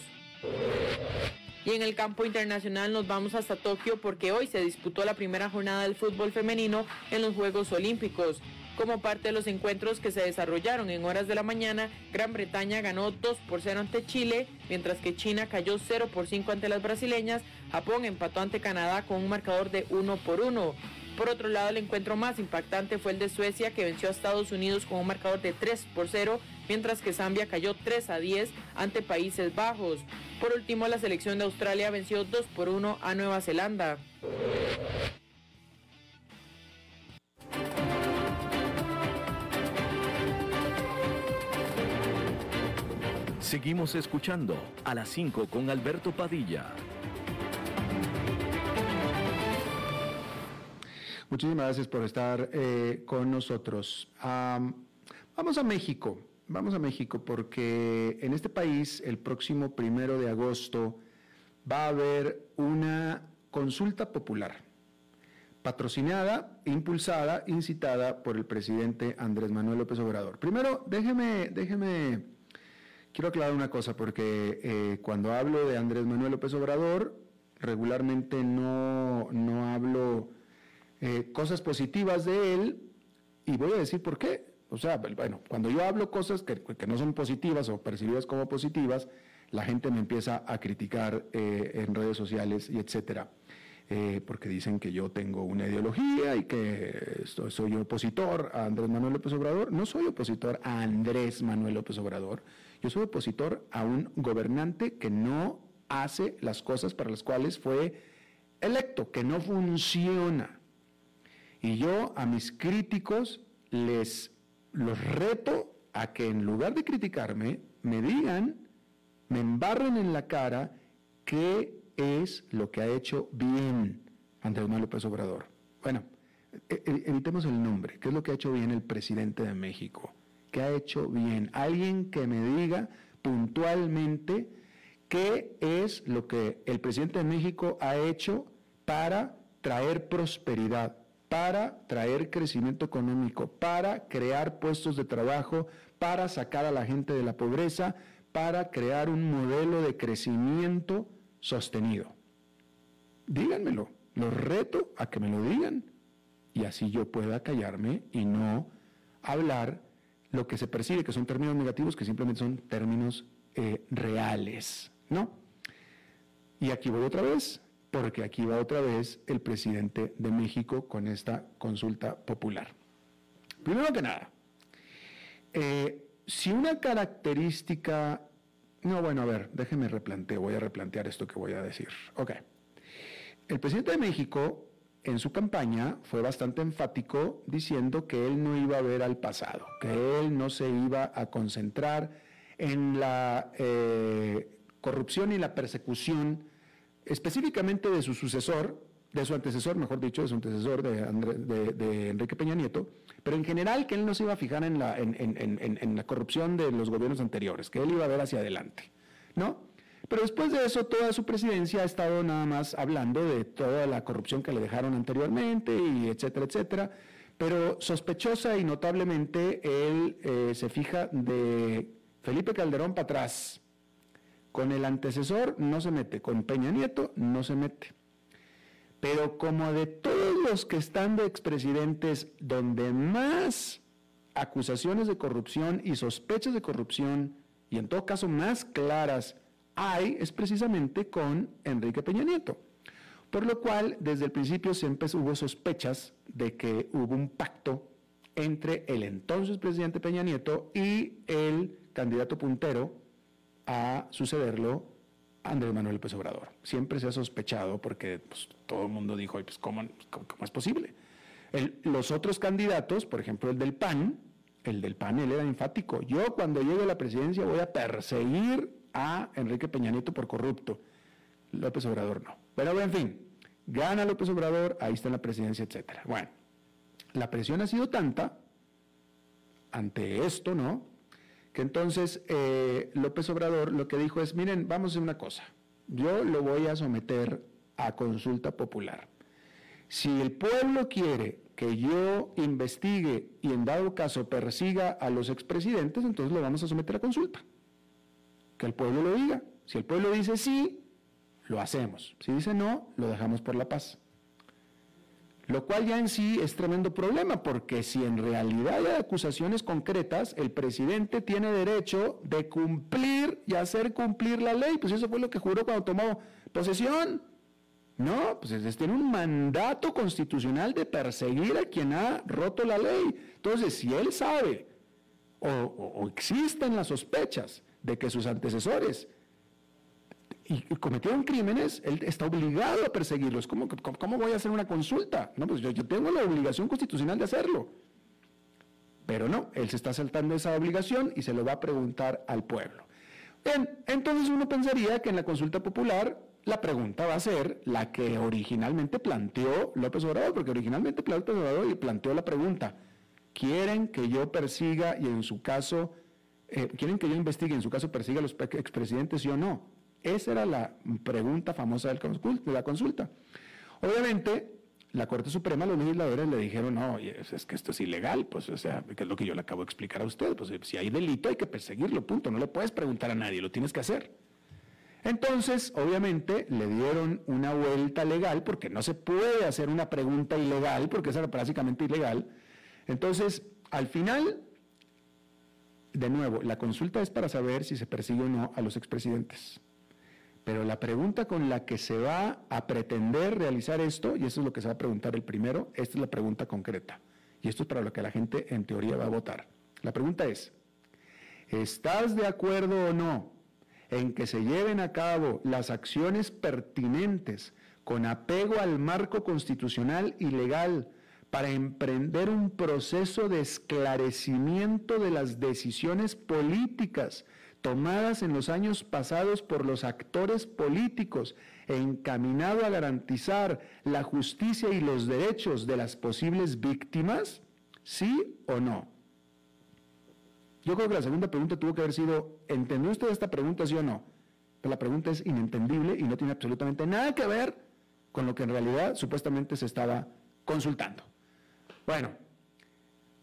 Y en el campo internacional nos vamos hasta Tokio porque hoy se disputó la primera jornada del fútbol femenino en los Juegos Olímpicos. Como parte de los encuentros que se desarrollaron en horas de la mañana, Gran Bretaña ganó 2 por 0 ante Chile, mientras que China cayó 0 por 5 ante las brasileñas, Japón empató ante Canadá con un marcador de 1 por 1. Por otro lado, el encuentro más impactante fue el de Suecia, que venció a Estados Unidos con un marcador de 3 por 0, mientras que Zambia cayó 3 a 10 ante Países Bajos. Por último, la selección de Australia venció 2 por 1 a Nueva Zelanda. Seguimos escuchando a las 5 con Alberto Padilla. Muchísimas gracias por estar eh, con nosotros. vamos a México, vamos a México porque en este país el próximo primero de agosto va a haber una consulta popular patrocinada, impulsada, incitada por el presidente Andrés Manuel López Obrador. Primero, déjeme, déjeme, quiero aclarar una cosa porque eh, cuando hablo de Andrés Manuel López Obrador, regularmente no, no hablo eh, cosas positivas de él y voy a decir por qué. O sea, bueno, cuando yo hablo cosas que, no son positivas o percibidas como positivas, la gente me empieza a criticar eh, en redes sociales y etcétera. Eh, porque dicen que yo tengo una ideología y que soy opositor a Andrés Manuel López Obrador. No soy opositor a Andrés Manuel López Obrador. Yo soy opositor a un gobernante que no hace las cosas para las cuales fue electo, que no funciona. Y yo a mis críticos les los reto a que en lugar de criticarme, me digan, me embarren en la cara qué es lo que ha hecho bien Andrés Manuel López Obrador. Bueno, e, e, evitemos el nombre. ¿Qué es lo que ha hecho bien el presidente de México? ¿Qué ha hecho bien? Alguien que me diga puntualmente qué es lo que el presidente de México ha hecho para traer prosperidad para traer crecimiento económico, para crear puestos de trabajo, para sacar a la gente de la pobreza, para crear un modelo de crecimiento sostenido. Díganmelo, los reto a que me lo digan y así yo pueda callarme y no hablar lo que se percibe que son términos negativos, que simplemente son términos eh, reales, ¿no? Y aquí voy otra vez, porque aquí va otra vez el presidente de México con esta consulta popular. Primero que nada, eh, si una característica, no, bueno, a ver, déjeme replantear, voy a replantear esto que voy a decir. Ok. El presidente de México en su campaña fue bastante enfático diciendo que él no iba a ver al pasado, que él no se iba a concentrar en la eh, corrupción y la persecución específicamente de su sucesor, de su antecesor, mejor dicho, de su antecesor de, Enrique Peña Nieto, pero en general que él no se iba a fijar en la, en, la corrupción de los gobiernos anteriores, que él iba a ver hacia adelante, ¿no? Pero después de eso, toda su presidencia ha estado nada más hablando de toda la corrupción que le dejaron anteriormente y etcétera, etcétera. Pero sospechosa y notablemente él eh, se fija de Felipe Calderón para atrás. Con el antecesor no se mete, con Peña Nieto no se mete. Pero como de todos los que están de expresidentes, donde más acusaciones de corrupción y sospechas de corrupción, y en todo caso más claras, hay, es precisamente con Enrique Peña Nieto. Por lo cual, desde el principio siempre hubo sospechas de que hubo un pacto entre el entonces presidente Peña Nieto y el candidato puntero a sucederlo, Andrés Manuel López Obrador. Siempre se ha sospechado porque pues, todo el mundo dijo, pues, ¿cómo, es posible? los otros candidatos, por ejemplo el del PAN, el del PAN, él era enfático. Yo cuando llegue a la presidencia voy a perseguir a Enrique Peña Nieto por corrupto. López Obrador no. Pero en fin, gana López Obrador, ahí está la presidencia, etcétera. Bueno, la presión ha sido tanta ante esto, ¿no? Que entonces eh, López Obrador lo que dijo es, miren, vamos a hacer una cosa, yo lo voy a someter a consulta popular. Si el pueblo quiere que yo investigue y en dado caso persiga a los expresidentes, entonces lo vamos a someter a consulta. Que el pueblo lo diga. Si el pueblo dice sí, lo hacemos. Si dice no, lo dejamos por la paz. Lo cual ya en sí es tremendo problema, porque si en realidad hay acusaciones concretas, el presidente tiene derecho de cumplir y hacer cumplir la ley. Pues eso fue lo que juró cuando tomó posesión. No, pues tiene un mandato constitucional de perseguir a quien ha roto la ley. Entonces, si él sabe o existen las sospechas de que sus antecesores cometieron crímenes, él está obligado a perseguirlos. ¿Cómo, cómo, voy a hacer una consulta? No, pues yo, tengo la obligación constitucional de hacerlo. Pero no, él se está saltando esa obligación y se lo va a preguntar al pueblo. Entonces uno pensaría que en la consulta popular la pregunta va a ser la que originalmente planteó López Obrador, porque originalmente López Obrador planteó la pregunta, ¿quieren que yo persiga y en su caso, eh, quieren que yo investigue en su caso persiga a los expresidentes, sí o no? Esa era la pregunta famosa de la consulta. Obviamente, la Corte Suprema, los legisladores le dijeron, no, es, que esto es ilegal, pues, o sea, que es lo que yo le acabo de explicar a usted, pues si hay delito hay que perseguirlo, punto, no le puedes preguntar a nadie, lo tienes que hacer. Entonces, obviamente, le dieron una vuelta legal, porque no se puede hacer una pregunta ilegal, porque esa era básicamente ilegal. Entonces, al final, de nuevo, la consulta es para saber si se persigue o no a los expresidentes. Pero la pregunta con la que se va a pretender realizar esto, y eso es lo que se va a preguntar el primero, esta es la pregunta concreta. Y esto es para lo que la gente en teoría va a votar. La pregunta es, ¿estás de acuerdo o no en que se lleven a cabo las acciones pertinentes con apego al marco constitucional y legal para emprender un proceso de esclarecimiento de las decisiones políticas tomadas en los años pasados por los actores políticos encaminado a garantizar la justicia y los derechos de las posibles víctimas? ¿Sí o no? Yo creo que la segunda pregunta tuvo que haber sido, ¿entendió usted esta pregunta, sí o no? Pero la pregunta es inentendible y no tiene absolutamente nada que ver con lo que en realidad supuestamente se estaba consultando. Bueno,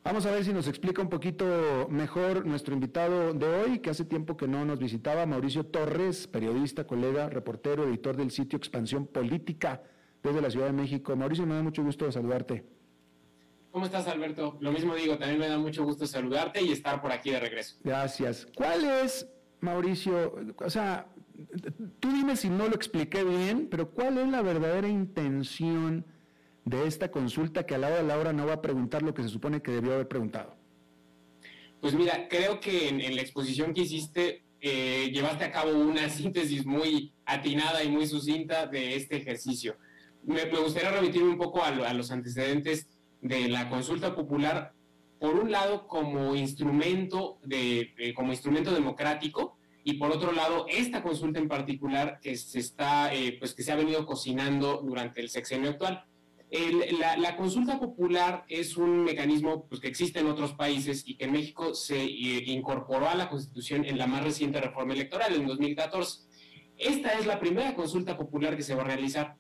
Vamos a ver si nos explica un poquito mejor nuestro invitado de hoy, que hace tiempo que no nos visitaba, Mauricio Torres, periodista, colega, reportero, editor del sitio Expansión Política desde la Ciudad de México. Mauricio, me da mucho gusto saludarte. ¿Cómo estás, Alberto? Lo mismo digo, también me da mucho gusto saludarte y estar por aquí de regreso. Gracias. ¿Cuál es, Mauricio, o sea, tú dime si no lo expliqué bien, pero cuál es la verdadera intención? De esta consulta que a la hora de la hora no va a preguntar lo que se supone que debió haber preguntado? Pues mira, creo que en, la exposición que hiciste eh, llevaste a cabo una *laughs* síntesis muy atinada y muy sucinta de este ejercicio. Me, gustaría remitirme un poco a, los antecedentes de la consulta popular, por un lado como instrumento, de, como instrumento democrático y por otro lado, esta consulta en particular que se está, eh, pues que se ha venido cocinando durante el sexenio actual. La, consulta popular es un mecanismo pues, que existe en otros países y que en México se eh, incorporó a la Constitución en la más reciente reforma electoral, en 2014. Esta es la primera consulta popular que se va a realizar.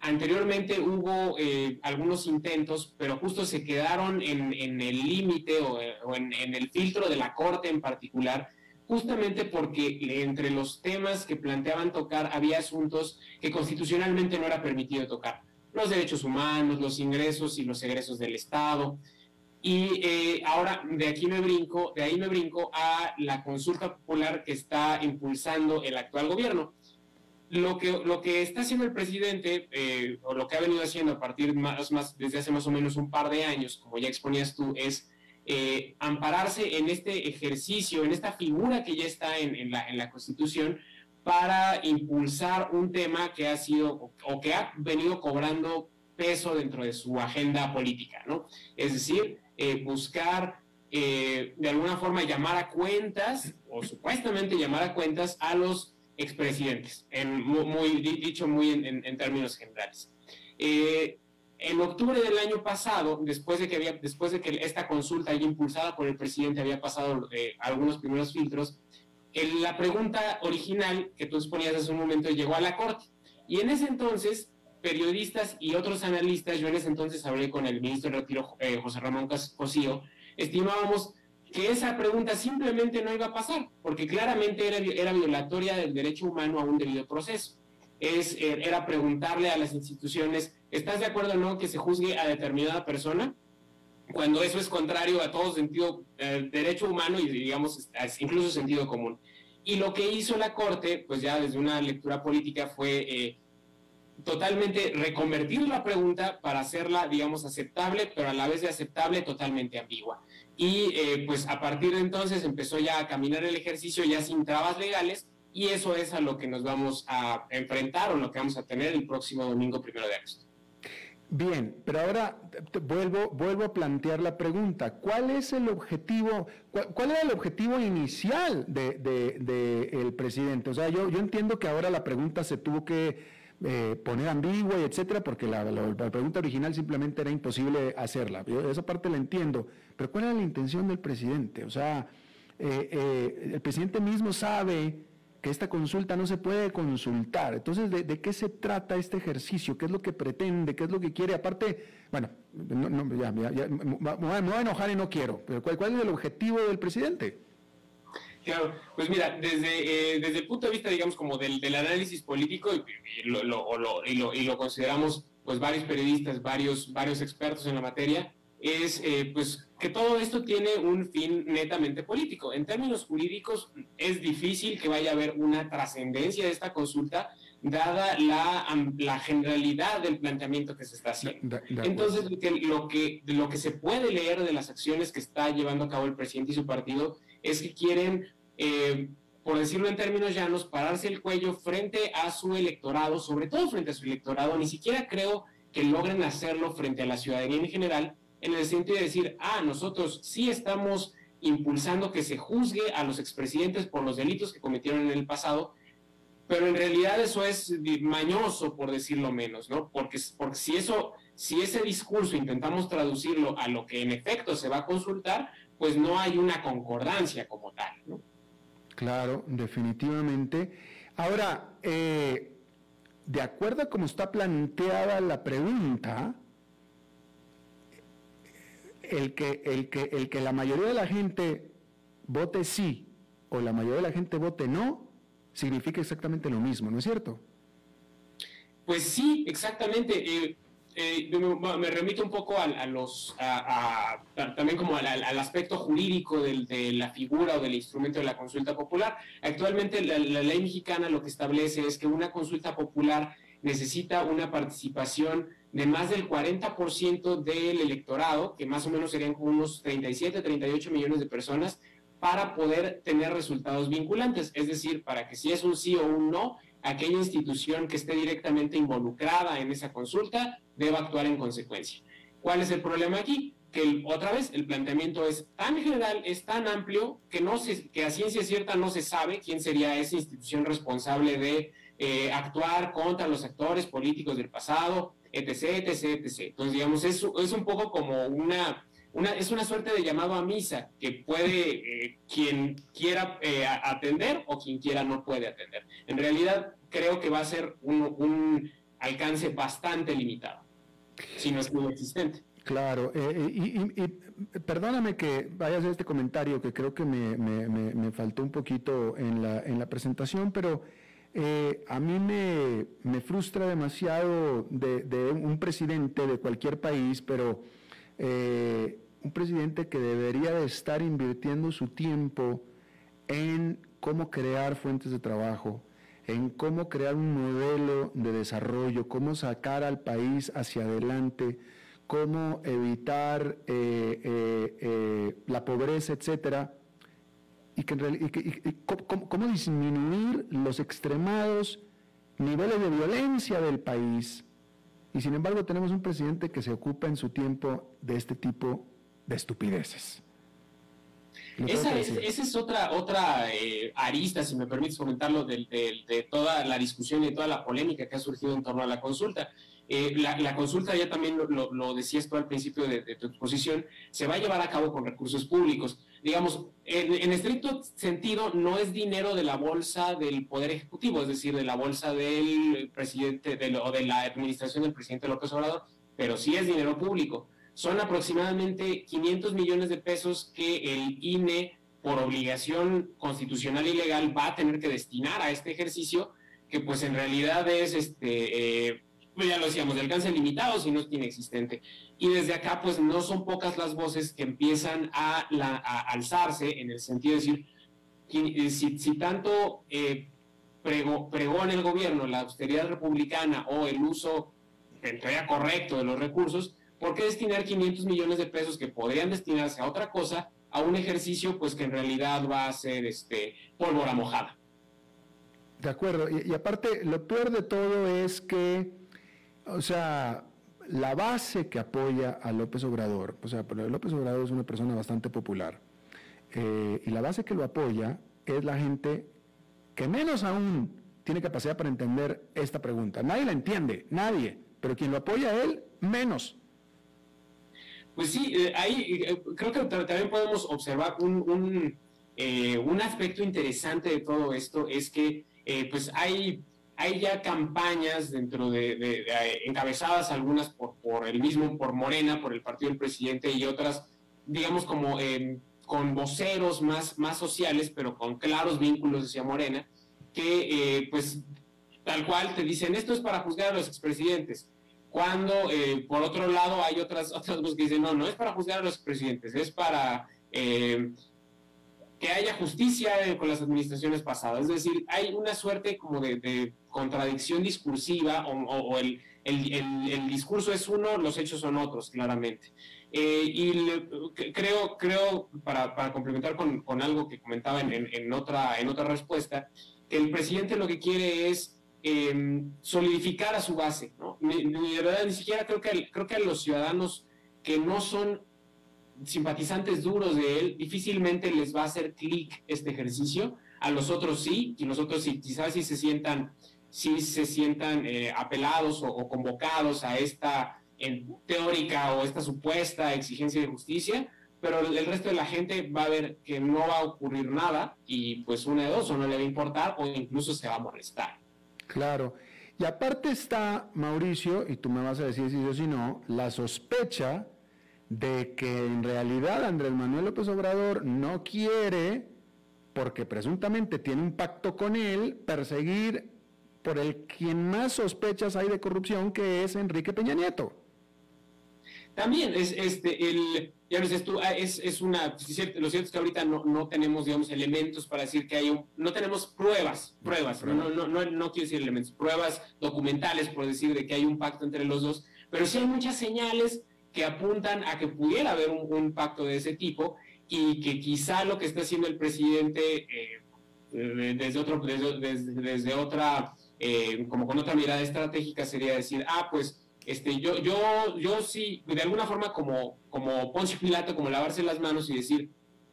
Anteriormente hubo eh, algunos intentos, pero justo se quedaron en, el límite o, en, en, el filtro de la Corte en particular, justamente porque entre los temas que planteaban tocar había asuntos que constitucionalmente no era permitido tocar. Los derechos humanos, los ingresos y los egresos del Estado. Y eh, ahora de aquí me brinco, de ahí me brinco a la consulta popular que está impulsando el actual gobierno. Lo que, lo que está haciendo el presidente, eh, o lo que ha venido haciendo a partir más, desde hace más o menos un par de años, como ya exponías tú, es eh, ampararse en este ejercicio, en esta figura que ya está en, la, Constitución para impulsar un tema que ha sido o, que ha venido cobrando peso dentro de su agenda política, ¿no? Es decir, eh, buscar eh, de alguna forma llamar a cuentas, o supuestamente llamar a cuentas a los expresidentes, en, muy, dicho muy en, términos generales. En octubre del año pasado, después de que, había, después de que esta consulta ya impulsada por el presidente había pasado eh, algunos primeros filtros, la pregunta original que tú exponías hace un momento llegó a la Corte. Y en ese entonces, periodistas y otros analistas, yo en ese entonces hablé con el ministro de Retiro, eh, José Ramón Cosío, estimábamos que esa pregunta simplemente no iba a pasar, porque claramente era, era violatoria del derecho humano a un debido proceso. Es, eh, era preguntarle a las instituciones ¿Estás de acuerdo o no que se juzgue a determinada persona? Cuando eso es contrario a todo sentido, eh, derecho humano y digamos incluso sentido común. Y lo que hizo la Corte, pues ya desde una lectura política, fue eh, totalmente reconvertir la pregunta para hacerla, digamos, aceptable, pero a la vez de aceptable, totalmente ambigua. Y eh, pues a partir de entonces empezó ya a caminar el ejercicio ya sin trabas legales y eso es a lo que nos vamos a enfrentar o lo que vamos a tener el próximo domingo primero de agosto. Bien, pero ahora vuelvo, vuelvo a plantear la pregunta. ¿Cuál es el objetivo, cuál, era el objetivo inicial del de, presidente? O sea, yo, yo entiendo que ahora la pregunta se tuvo que eh, poner ambigua y etcétera, porque la, pregunta original simplemente era imposible hacerla. Yo esa parte la entiendo. Pero ¿cuál era la intención del presidente? O sea, eh, eh, el presidente mismo sabe esta consulta no se puede consultar. Entonces, ¿de, qué se trata este ejercicio? ¿Qué es lo que pretende? ¿Qué es lo que quiere? Aparte, bueno, ya, me voy a enojar y no quiero, pero ¿cuál, es el objetivo del presidente? Claro, pues mira, desde, eh, desde el punto de vista, digamos, como del, análisis político, y, lo, y, lo, y, lo, consideramos, pues, varios periodistas, varios, varios expertos en la materia, es eh, pues que todo esto tiene un fin netamente político. En términos jurídicos es difícil que vaya a haber una trascendencia de esta consulta dada la, la, generalidad del planteamiento que se está haciendo. Entonces, lo que, lo que se puede leer de las acciones que está llevando a cabo el presidente y su partido es que quieren, eh, por decirlo en términos llanos, pararse el cuello frente a su electorado, sobre todo frente a su electorado. Ni siquiera creo que logren hacerlo frente a la ciudadanía en general, en el sentido de decir, ah, nosotros sí estamos impulsando que se juzgue a los expresidentes por los delitos que cometieron en el pasado, pero en realidad eso es mañoso, por decirlo menos, ¿no? Porque, porque si eso, si ese discurso intentamos traducirlo a lo que en efecto se va a consultar, pues no hay una concordancia como tal, ¿no? Claro, definitivamente. Ahora, eh, de acuerdo a cómo está planteada la pregunta, el que, el, que, el que la mayoría de la gente vote sí o la mayoría de la gente vote no, significa exactamente lo mismo, ¿no es cierto? Pues sí, exactamente. Eh, eh, me, remito un poco a, los, también como al, aspecto jurídico de la figura o del instrumento de la consulta popular. Actualmente la ley mexicana lo que establece es que una consulta popular necesita una participación de más del 40% del electorado, que más o menos serían como unos 37, 38 millones de personas, para poder tener resultados vinculantes. Es decir, para que si es un sí o un no, aquella institución que esté directamente involucrada en esa consulta deba actuar en consecuencia. ¿Cuál es el problema aquí? que otra vez el planteamiento es tan general, es tan amplio, que, no se, que a ciencia cierta no se sabe quién sería esa institución responsable de eh, actuar contra los actores políticos del pasado, etc., etc., etc. Entonces, digamos, es, es un poco como una, una, es una suerte de llamado a misa que puede eh, quien quiera eh, atender o quien quiera no puede atender. En realidad, creo que va a ser un, un alcance bastante limitado, si no es muy existente. Claro, eh, y, perdóname que vaya a hacer este comentario que creo que me, faltó un poquito en la, en la presentación, pero eh, a mí me, frustra demasiado de, un presidente de cualquier país, pero eh, un presidente que debería de estar invirtiendo su tiempo en cómo crear fuentes de trabajo, en cómo crear un modelo de desarrollo, cómo sacar al país hacia adelante cómo evitar eh, eh, la pobreza, etcétera, y, que, cómo, disminuir los extremados niveles de violencia del país. Y sin embargo tenemos un presidente que se ocupa en su tiempo de este tipo de estupideces. Esa es, otra, otra arista, si me permites comentarlo, de, de, toda la discusión y toda la polémica que ha surgido en torno a la consulta. Eh, la, consulta, ya también lo, decías tú al principio de, tu exposición, se va a llevar a cabo con recursos públicos. Digamos, en, estricto sentido, no es dinero de la bolsa del Poder Ejecutivo, es decir, de la bolsa del presidente o de la administración del presidente López Obrador, pero sí es dinero público. Son aproximadamente 500 millones de pesos que el INE, por obligación constitucional y legal, va a tener que destinar a este ejercicio, que pues en realidad es este... Eh, pues ya lo decíamos, de alcance limitado, si no es inexistente. Y desde acá, pues no son pocas las voces que empiezan a, alzarse en el sentido de decir, eh, si, tanto eh, pregó, el gobierno la austeridad republicana o el uso, en teoría correcto, de los recursos, ¿por qué destinar 500 millones de pesos que podrían destinarse a otra cosa, a un ejercicio pues que en realidad va a ser este, pólvora mojada? De acuerdo, y aparte, lo peor de todo es que o sea, la base que apoya a López Obrador, o sea, López Obrador es una persona bastante popular, eh, y la base que lo apoya es la gente que menos aún tiene capacidad para entender esta pregunta. Nadie la entiende, nadie, pero quien lo apoya a él, menos. Pues sí, eh, ahí eh, creo que también podemos observar un, un, un, aspecto interesante de todo esto, es que pues hay hay ya campañas dentro de, encabezadas algunas por, por, el mismo, por Morena, por el partido del presidente y otras, digamos como em, con voceros más, más sociales, pero con claros vínculos hacia Morena, que eh, pues tal cual te dicen, esto es para juzgar a los expresidentes. Cuando eh, por otro lado hay otras, *laughs* otras voces que dicen, no, no es para juzgar a los expresidentes, es para que haya justicia con las administraciones pasadas. Es decir, hay una suerte como de contradicción discursiva o, el, el, discurso es uno, los hechos son otros, claramente. Eh, y creo, creo para, para complementar con, con, algo que comentaba en, en, otra, en otra respuesta, que el presidente lo que quiere es em, solidificar a su base. ¿no? Ni, de verdad, ni siquiera creo que, creo que a los ciudadanos que no son simpatizantes duros de él, difícilmente les va a hacer clic este ejercicio. A los otros sí, y los otros sí, quizás sí se sientan si se sientan eh, apelados o, convocados a esta teórica o esta supuesta exigencia de justicia, pero el, resto de la gente va a ver que no va a ocurrir nada y pues una de dos, o no le va a importar o incluso se va a molestar. Claro. Y aparte está, Mauricio, y tú me vas a decir si sí o si no, la sospecha de que en realidad Andrés Manuel López Obrador no quiere, porque presuntamente tiene un pacto con él, perseguir por el quien más sospechas hay de corrupción, que es Enrique Peña Nieto. También es este el ya dices tú, ah, es, es una, lo cierto es que ahorita no, no, tenemos, digamos, elementos para decir que hay un, no tenemos pruebas, pruebas, no, no, no, no, quiero decir elementos, pruebas documentales por decir de que hay un pacto entre los dos, pero sí hay muchas señales que apuntan a que pudiera haber un, pacto de ese tipo y que quizá lo que está haciendo el presidente eh, desde, otro, desde, desde otra eh, como con otra mirada estratégica sería decir, ah, pues Este, yo, yo, yo sí, de alguna forma como, como Poncio Pilato, como lavarse las manos y decir,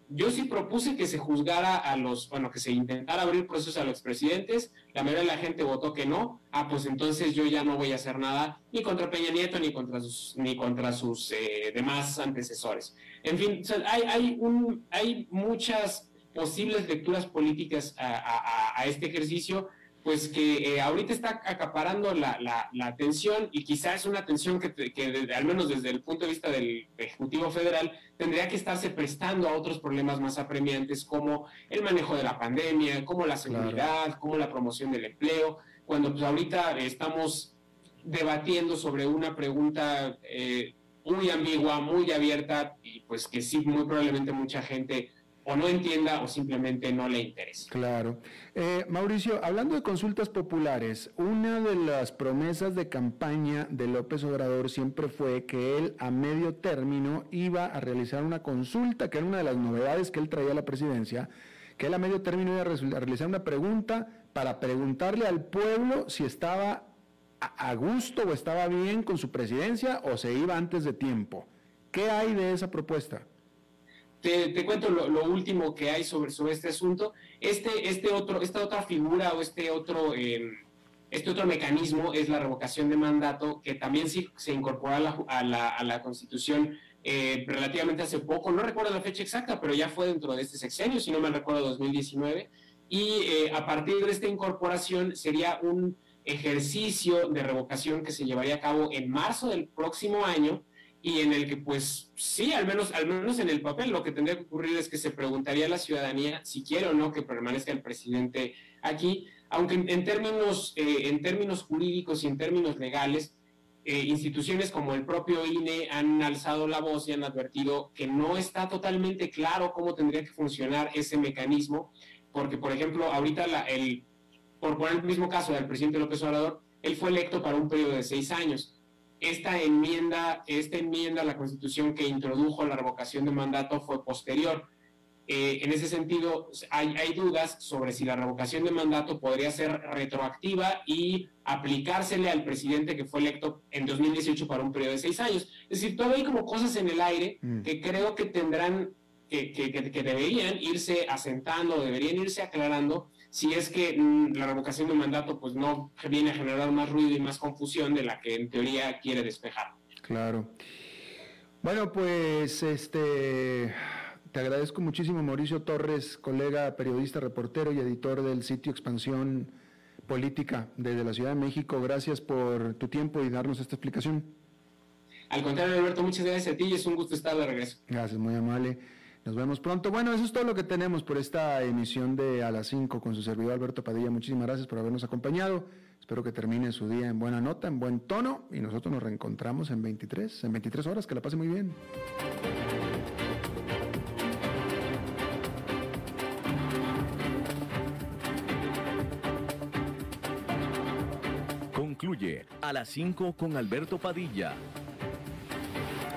yo sí propuse que se juzgara a los, bueno, que se intentara abrir procesos a los expresidentes, la mayoría de la gente votó que no, ah, pues entonces yo ya no voy a hacer nada ni contra Peña Nieto ni contra sus, ni contra sus eh, demás antecesores. En fin, hay, hay, un, hay muchas posibles lecturas políticas a, este ejercicio, pues que eh, ahorita está acaparando la, la, atención y quizás es una atención que, que al menos desde el punto de vista del Ejecutivo Federal tendría que estarse prestando a otros problemas más apremiantes como el manejo de la pandemia, como la seguridad, como la promoción del empleo, cuando pues ahorita estamos debatiendo sobre una pregunta eh, muy ambigua, muy abierta y pues que sí, muy probablemente mucha gente o no entienda o simplemente no le interesa. Claro. Eh, Mauricio, hablando de consultas populares, una de las promesas de campaña de López Obrador siempre fue que él a medio término iba a realizar una consulta, que era una de las novedades que él traía a la presidencia, que él a medio término iba a realizar una pregunta para preguntarle al pueblo si estaba a gusto o estaba bien con su presidencia o se iba antes de tiempo. ¿Qué hay de esa propuesta? Te, cuento lo, último que hay sobre, sobre este asunto. Este, este otro, esta otra figura o este otro, em, este otro mecanismo es la revocación de mandato, que también sí, se incorporó a la, Constitución eh, relativamente hace poco. No recuerdo la fecha exacta, pero ya fue dentro de este sexenio, si no me recuerdo, 2019. Y eh, a partir de esta incorporación sería un ejercicio de revocación que se llevaría a cabo en marzo del próximo año y en el que pues sí, al menos, al menos en el papel lo que tendría que ocurrir es que se preguntaría a la ciudadanía si quiere o no que permanezca el presidente aquí, aunque en, términos, eh, en términos jurídicos y en términos legales, eh, instituciones como el propio INE han alzado la voz y han advertido que no está totalmente claro cómo tendría que funcionar ese mecanismo, porque por ejemplo, ahorita la, el, por poner el mismo caso del presidente López Obrador, él fue electo para un periodo de seis años esta enmienda, esta enmienda a la Constitución que introdujo la revocación de mandato fue posterior. Eh, en ese sentido, hay, hay, dudas sobre si la revocación de mandato podría ser retroactiva y aplicársele al presidente que fue electo en 2018 para un periodo de seis años. Es decir, todavía hay como cosas en el aire mm. que creo que tendrán, que, que, que, deberían irse asentando, deberían irse aclarando si es que mm, la revocación de mandato pues no viene a generar más ruido y más confusión de la que en teoría quiere despejar. Claro. Bueno, pues este te agradezco muchísimo Mauricio Torres, colega, periodista, reportero y editor del sitio Expansión Política desde la Ciudad de México. Gracias por tu tiempo y darnos esta explicación. Al contrario, Alberto, muchas gracias a ti y es un gusto estar de regreso. Gracias, muy amable. Nos vemos pronto. Bueno, eso es todo lo que tenemos por esta emisión de A las 5 con su servidor Alberto Padilla. Muchísimas gracias por habernos acompañado. Espero que termine su día en buena nota, en buen tono y nosotros nos reencontramos en 23, en 23 horas. Que la pase muy bien. Concluye A las 5 con Alberto Padilla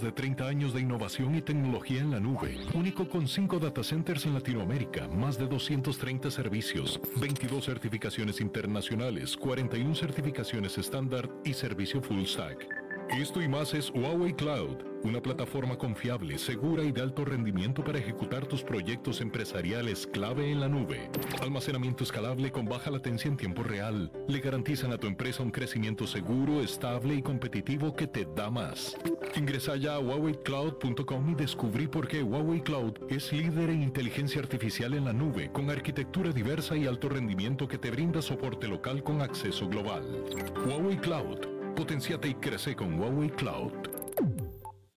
De 30 años de innovación y tecnología en la nube. Único con 5 data centers en Latinoamérica, más de 230 servicios, 22 certificaciones internacionales, 41 certificaciones estándar y servicio full stack. Esto y más es Huawei Cloud, una plataforma confiable, segura y de alto rendimiento para ejecutar tus proyectos empresariales clave en la nube. Almacenamiento escalable con baja latencia en tiempo real. Le garantizan a tu empresa un crecimiento seguro, estable y competitivo que te da más. Ingresa ya a huaweicloud.com y descubrí por qué Huawei Cloud es líder en inteligencia artificial en la nube, con arquitectura diversa y alto rendimiento que te brinda soporte local con acceso global. Huawei Cloud Potenciate y crece con Huawei Cloud.